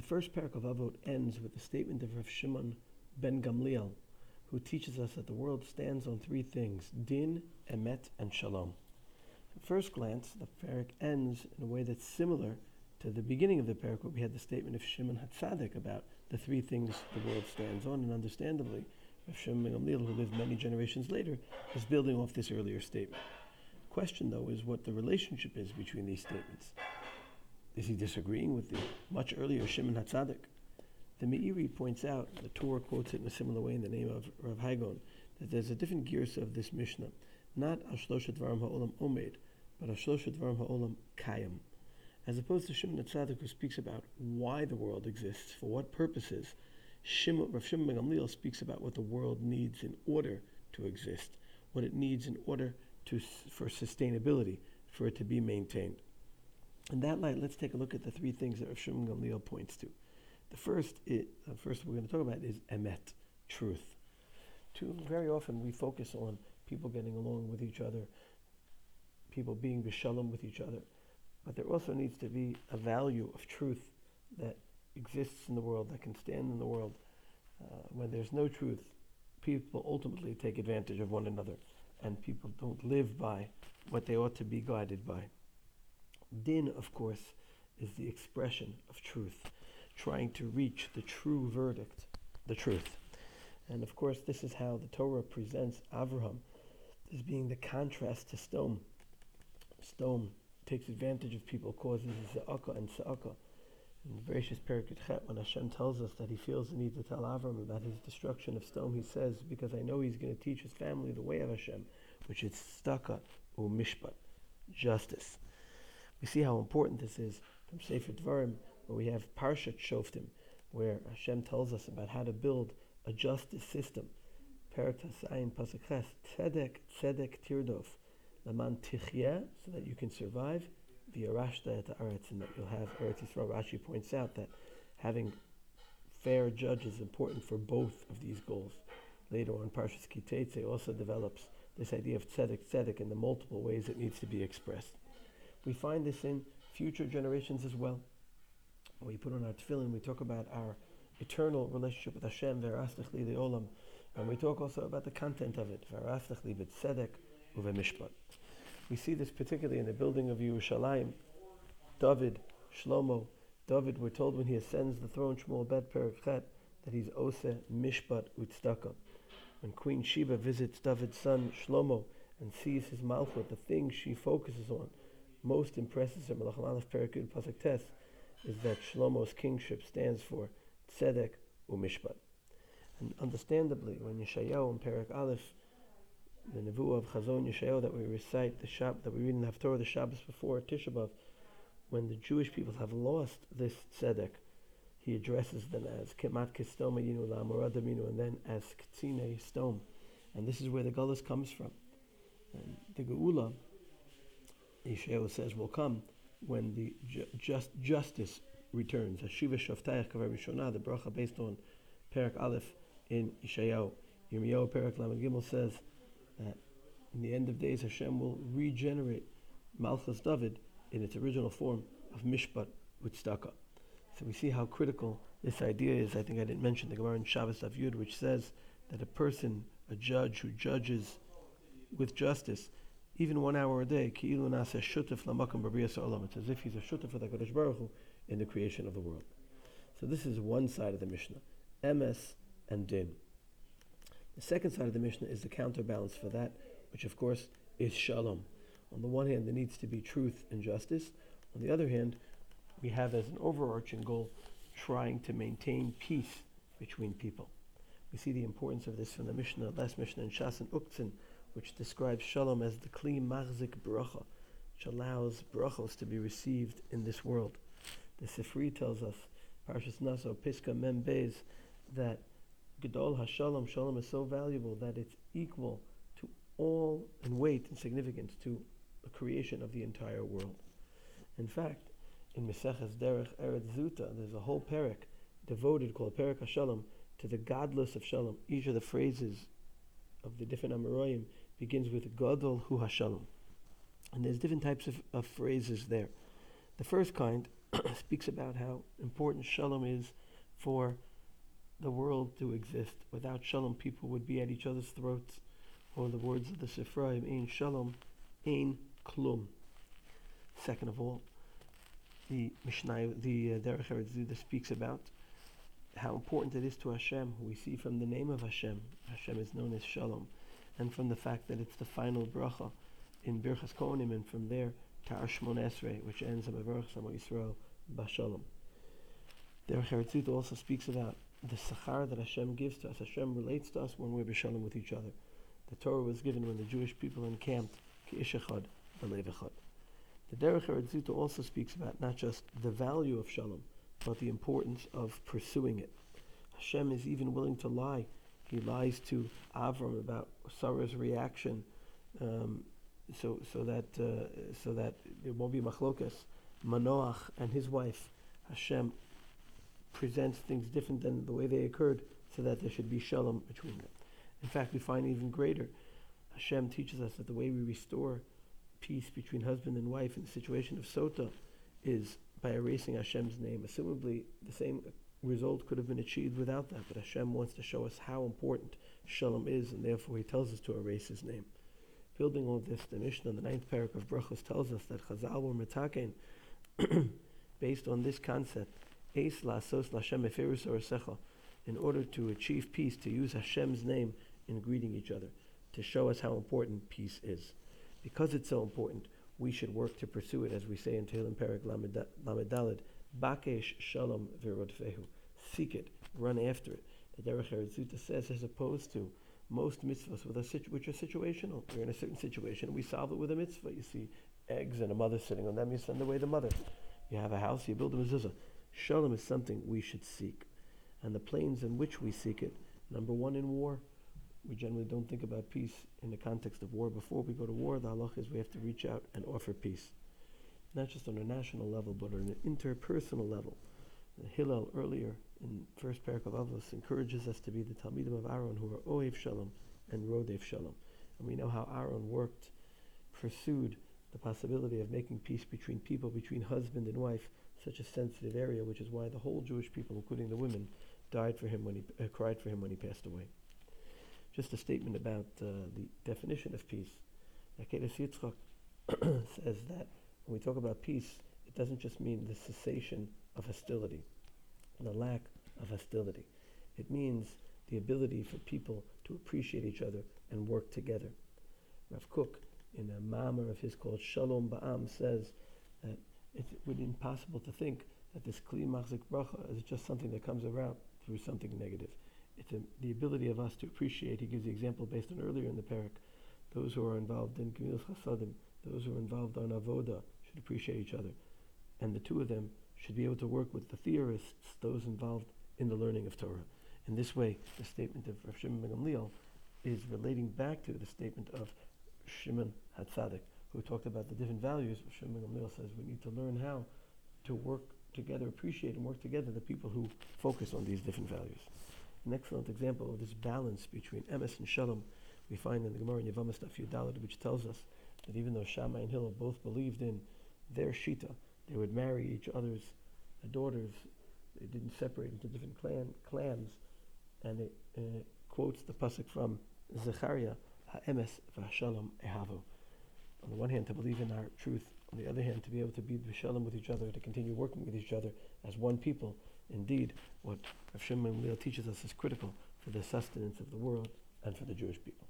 The first parak of Avot ends with the statement of Rav Shimon ben Gamliel, who teaches us that the world stands on three things din, emet, and shalom. At first glance, the parak ends in a way that's similar to the beginning of the parak, where we had the statement of Shimon Hatzadik about the three things the world stands on, and understandably, Rav Shimon Gamliel, who lived many generations later, is building off this earlier statement. The question, though, is what the relationship is between these statements. Is he disagreeing with the much earlier Shimon Hatzadik? The Meiri points out, the Torah quotes it in a similar way in the name of Rav Hai Gaon, that there's a different gears of this Mishnah, not Ashloshet Varam Ha'olam Omed, but Ashloshet Varam Ha'olam Kayim. As opposed to Shimon Hatzadik, who speaks about why the world exists, for what purposes, Shimon, Rav Shimon Gamliel speaks about what the world needs in order to exist, what it needs in order to, for sustainability, for it to be maintained. In that light, let's take a look at the three things that Rav Shimon Gamliel points to. The first, the first we're going to talk about is emet, truth. Too very often we focus on people getting along with each other, people being b'shalom with each other, but there also needs to be a value of truth that exists in the world, that can stand in the world. Uh, when there's no truth, people ultimately take advantage of one another, and people don't live by what they ought to be guided by. Din, of course, is the expression of truth, trying to reach the true verdict, the truth. And of course, this is how the Torah presents Avraham as being the contrast to Sdom. Sdom takes advantage of people, causes Za'aka and Sa'aka. In Bereshis Perikut Chet, when Hashem tells us that he feels the need to tell Avram about his destruction of Sdom, he says, because I know he's going to teach his family the way of Hashem, which is Staka u Mishpat, justice. We see how important this is from Sefer Dvarim, where we have Parshat Shoftim, where Hashem tells us about how to build a justice system. Perak Tasayin Pasakhes, Tzedek, Tzedek Tirdof, Laman Tichye, so that you can survive, V'yarashta et Aretz, and that you'll have Eretz Yisrael. Rashi points out that having fair judges is important for both of these goals. Later on, Parshas Ki Teitzei also develops this idea of tzedek tzedek in the multiple ways it needs to be expressed. We find this in future generations as well. We put on our tefillin, we talk about our eternal relationship with Hashem, Verastach li olam, and we talk also about the content of it, Verastach li uvemishpat. We see this particularly in the building of Yerushalayim. David, Shlomo, David, we're told when he ascends the throne, Shmuel Bet Perikhet, that he's Ose Mishpat Utstaka. When Queen Sheba visits David's son Shlomo and sees his malchut, the thing she focuses on, most impresses her, Malach Aleph Perikut Pasuk Tes, is that Shlomo's kingship stands for Tzedek u'Mishpat. And understandably, when Yeshayahu in Perak Aleph, the Nevuah of Chazon Yeshayahu that we recite, the Shab, that we read in the Haftorah the Shabbos before Tisha B'Av, when the Jewish people have lost this Tzedek, he addresses them as Kemat Kistoma Yinu Lamoradaminu, and then as Ktsine Sdom. And this is where the Gullus comes from. And the Geula, Yeshayahu says, will come when the ju- just justice returns. Hashiva Shaftayach Kavar Rishonah, the bracha based on Perak Aleph in Yeshayahu. Yirmiyahu Perak Lamed Gimel says that in the end of days Hashem will regenerate Malchus David in its original form of Mishpat with. So we see how critical this idea is. I think I didn't mention the Gemara in Shabbos Avyud, which says that a person, a judge who judges with justice, even one hour a day. It's as if he's a shutef for the Kodesh Baruch Hu in the creation of the world. So this is one side of the Mishnah, emes and din. The second side of the Mishnah is the counterbalance for that, which of course is shalom. On the one hand, there needs to be truth and justice. On the other hand, we have as an overarching goal trying to maintain peace between people. We see the importance of this from the Mishnah, last Mishnah in Shas and Uktzin, which describes Shalom as the Kli Machzik Bracha, which allows brachos to be received in this world. The Sifri tells us, Parshas Naso, Piska Mem Beis, that Gedol HaShalom, Shalom is so valuable that it's equal to all in weight and significance to the creation of the entire world. In fact, in Meseches Derech Eretz Zuta, there's a whole parak devoted called Parak HaShalom to the gadlus of Shalom. Each of the phrases of the different Amoraim begins with Gadol Hu HaShalom. And there's different types of, of phrases there. The first kind speaks about how important shalom is for the world to exist. Without shalom, people would be at each other's throats. Or the words of the Sifraim, Ein shalom, ein klum. Second of all, the Mishnah, the uh, Derech Eretz speaks about how important it is to Hashem, we see from the name of Hashem. Hashem is known as Shalom, and from the fact that it's the final bracha in Birchas Kohanim, and from there, Tar Shmon Esrei, which ends in Mavarach Samo Yisrael Bashalom. Derech Eretz also speaks about the sachar that Hashem gives to us. Hashem relates to us when we're b'shalom with each other. The Torah was given when the Jewish people encamped ki'ish echad, b'lev echad. The Derech Eretz also speaks about not just the value of shalom, but the importance of pursuing it. Hashem is even willing to lie. He lies to Avram about Sarah's reaction, um, so so that uh, so that there won't be machlokas. Manoach and his wife, Hashem presents things different than the way they occurred, so that there should be shalom between them. In fact, we find even greater. Hashem teaches us that the way we restore peace between husband and wife in the situation of sota is by erasing Hashem's name. Assumably, the same result could have been achieved without that, but Hashem wants to show us how important Shalom is, and therefore He tells us to erase His name. Building on this, the Mishnah, the ninth parak of Brachos, tells us that Chazal were metaken based on this concept. La'asos l'Hashem eferus in order to achieve peace, to use Hashem's name in greeting each other, to show us how important peace is. Because it's so important, we should work to pursue it, as we say in Tehillim Perik Lamedalid, Bakesh Shalom Virodfehu. Seek it, run after it. The Derech Eretz Zuta says, as opposed to most mitzvahs with a situ- which are situational. We're in a certain situation, we solve it with a mitzvah. You see eggs and a mother sitting on them, you send away the mother. You have a house, you build a mezuzah. Shalom is something we should seek. And the planes in which we seek it, number one in war, we generally don't think about peace in the context of war. Before we go to war, the halach is we have to reach out and offer peace. Not just on a national level, but on an interpersonal level. Hillel earlier in first parak of Avos encourages us to be the Talmidim of Aaron who are Oev Shalom and Rodev Shalom. And we know how Aaron worked, pursued the possibility of making peace between people, between husband and wife, such a sensitive area, which is why the whole Jewish people, including the women, died for him when he uh, cried for him when he passed away. Just a statement about uh, the definition of peace. Akedah Yitzchak says that when we talk about peace, it doesn't just mean the cessation of hostility, the lack of hostility. It means the ability for people to appreciate each other and work together. Rav Kook, in a mamar of his called Shalom Ba'am, says that it would be impossible to think that this Kli Machzik Bracha is just something that comes around through something negative it's a, the ability of us to appreciate. He gives the example based on earlier in the parak. Those who are involved in Gemilas Chasadim, those who are involved on Avoda, should appreciate each other. And the two of them should be able to work with the theorists, those involved in the learning of Torah. In this way, the statement of Rav Shimon ben Gamliel is relating back to the statement of Shimon HaTzadik, who talked about the different values. Shimon ben Gamliel says we need to learn how to work together, appreciate and work together the people who focus on these different values. An excellent example of this balance between emes and shalom we find in the Gemara in Yevamos Daf which tells us that even though Shammai and Hillel both believed in their shita, they would marry each other's daughters. They didn't separate into different clan, clans, and it, it quotes the pasuk from Zechariah, "Ha'emes v'Shalom ehavo." On the one hand, to believe in our truth. On the other hand, to be able to be b'shalom with each other, to continue working with each other as one people Indeed, what Rav Shimon teaches us is critical for the sustenance of the world and for the Jewish people.